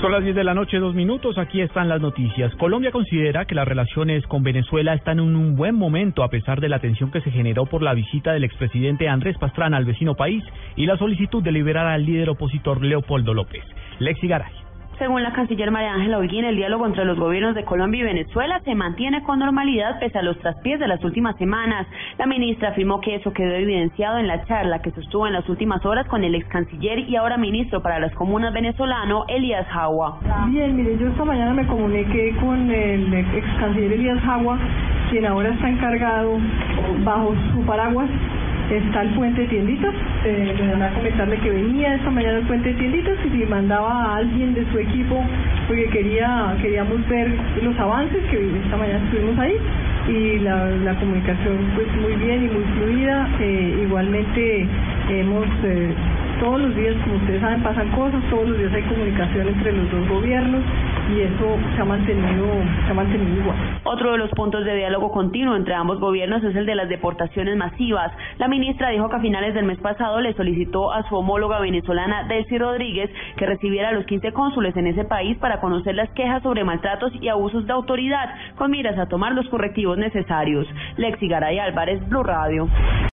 Son las 10 de la noche, dos minutos. Aquí están las noticias. Colombia considera que las relaciones con Venezuela están en un buen momento a pesar de la tensión que se generó por la visita del expresidente Andrés Pastrana al vecino país y la solicitud de liberar al líder opositor Leopoldo López. Lexi Garay. Según la canciller María Ángela Holguín, el diálogo entre los gobiernos de Colombia y Venezuela se mantiene con normalidad pese a los traspiés de las últimas semanas. La ministra afirmó que eso quedó evidenciado en la charla que sostuvo en las últimas horas con el ex canciller y ahora ministro para las comunas venezolano, Elías Jagua. Bien, mire, yo esta mañana me comuniqué con el ex canciller Elías Jagua, quien ahora está encargado bajo su paraguas está el puente de tienditas. Eh, me van a comentarle que venía esta mañana el puente de tienditas y mandaba a alguien de su equipo porque quería queríamos ver los avances que esta mañana estuvimos ahí y la, la comunicación pues muy bien y muy fluida. Eh, igualmente hemos eh, todos los días, como ustedes saben, pasan cosas, todos los días hay comunicación entre los dos gobiernos y eso se ha mantenido, se ha mantenido igual. Otro de los puntos de diálogo continuo entre ambos gobiernos es el de las deportaciones masivas. La ministra dijo que a finales del mes pasado le solicitó a su homóloga venezolana Delcy Rodríguez que recibiera a los 15 cónsules en ese país para conocer las quejas sobre maltratos y abusos de autoridad, con miras a tomar los correctivos necesarios. Lexi Garay Álvarez, Blue Radio.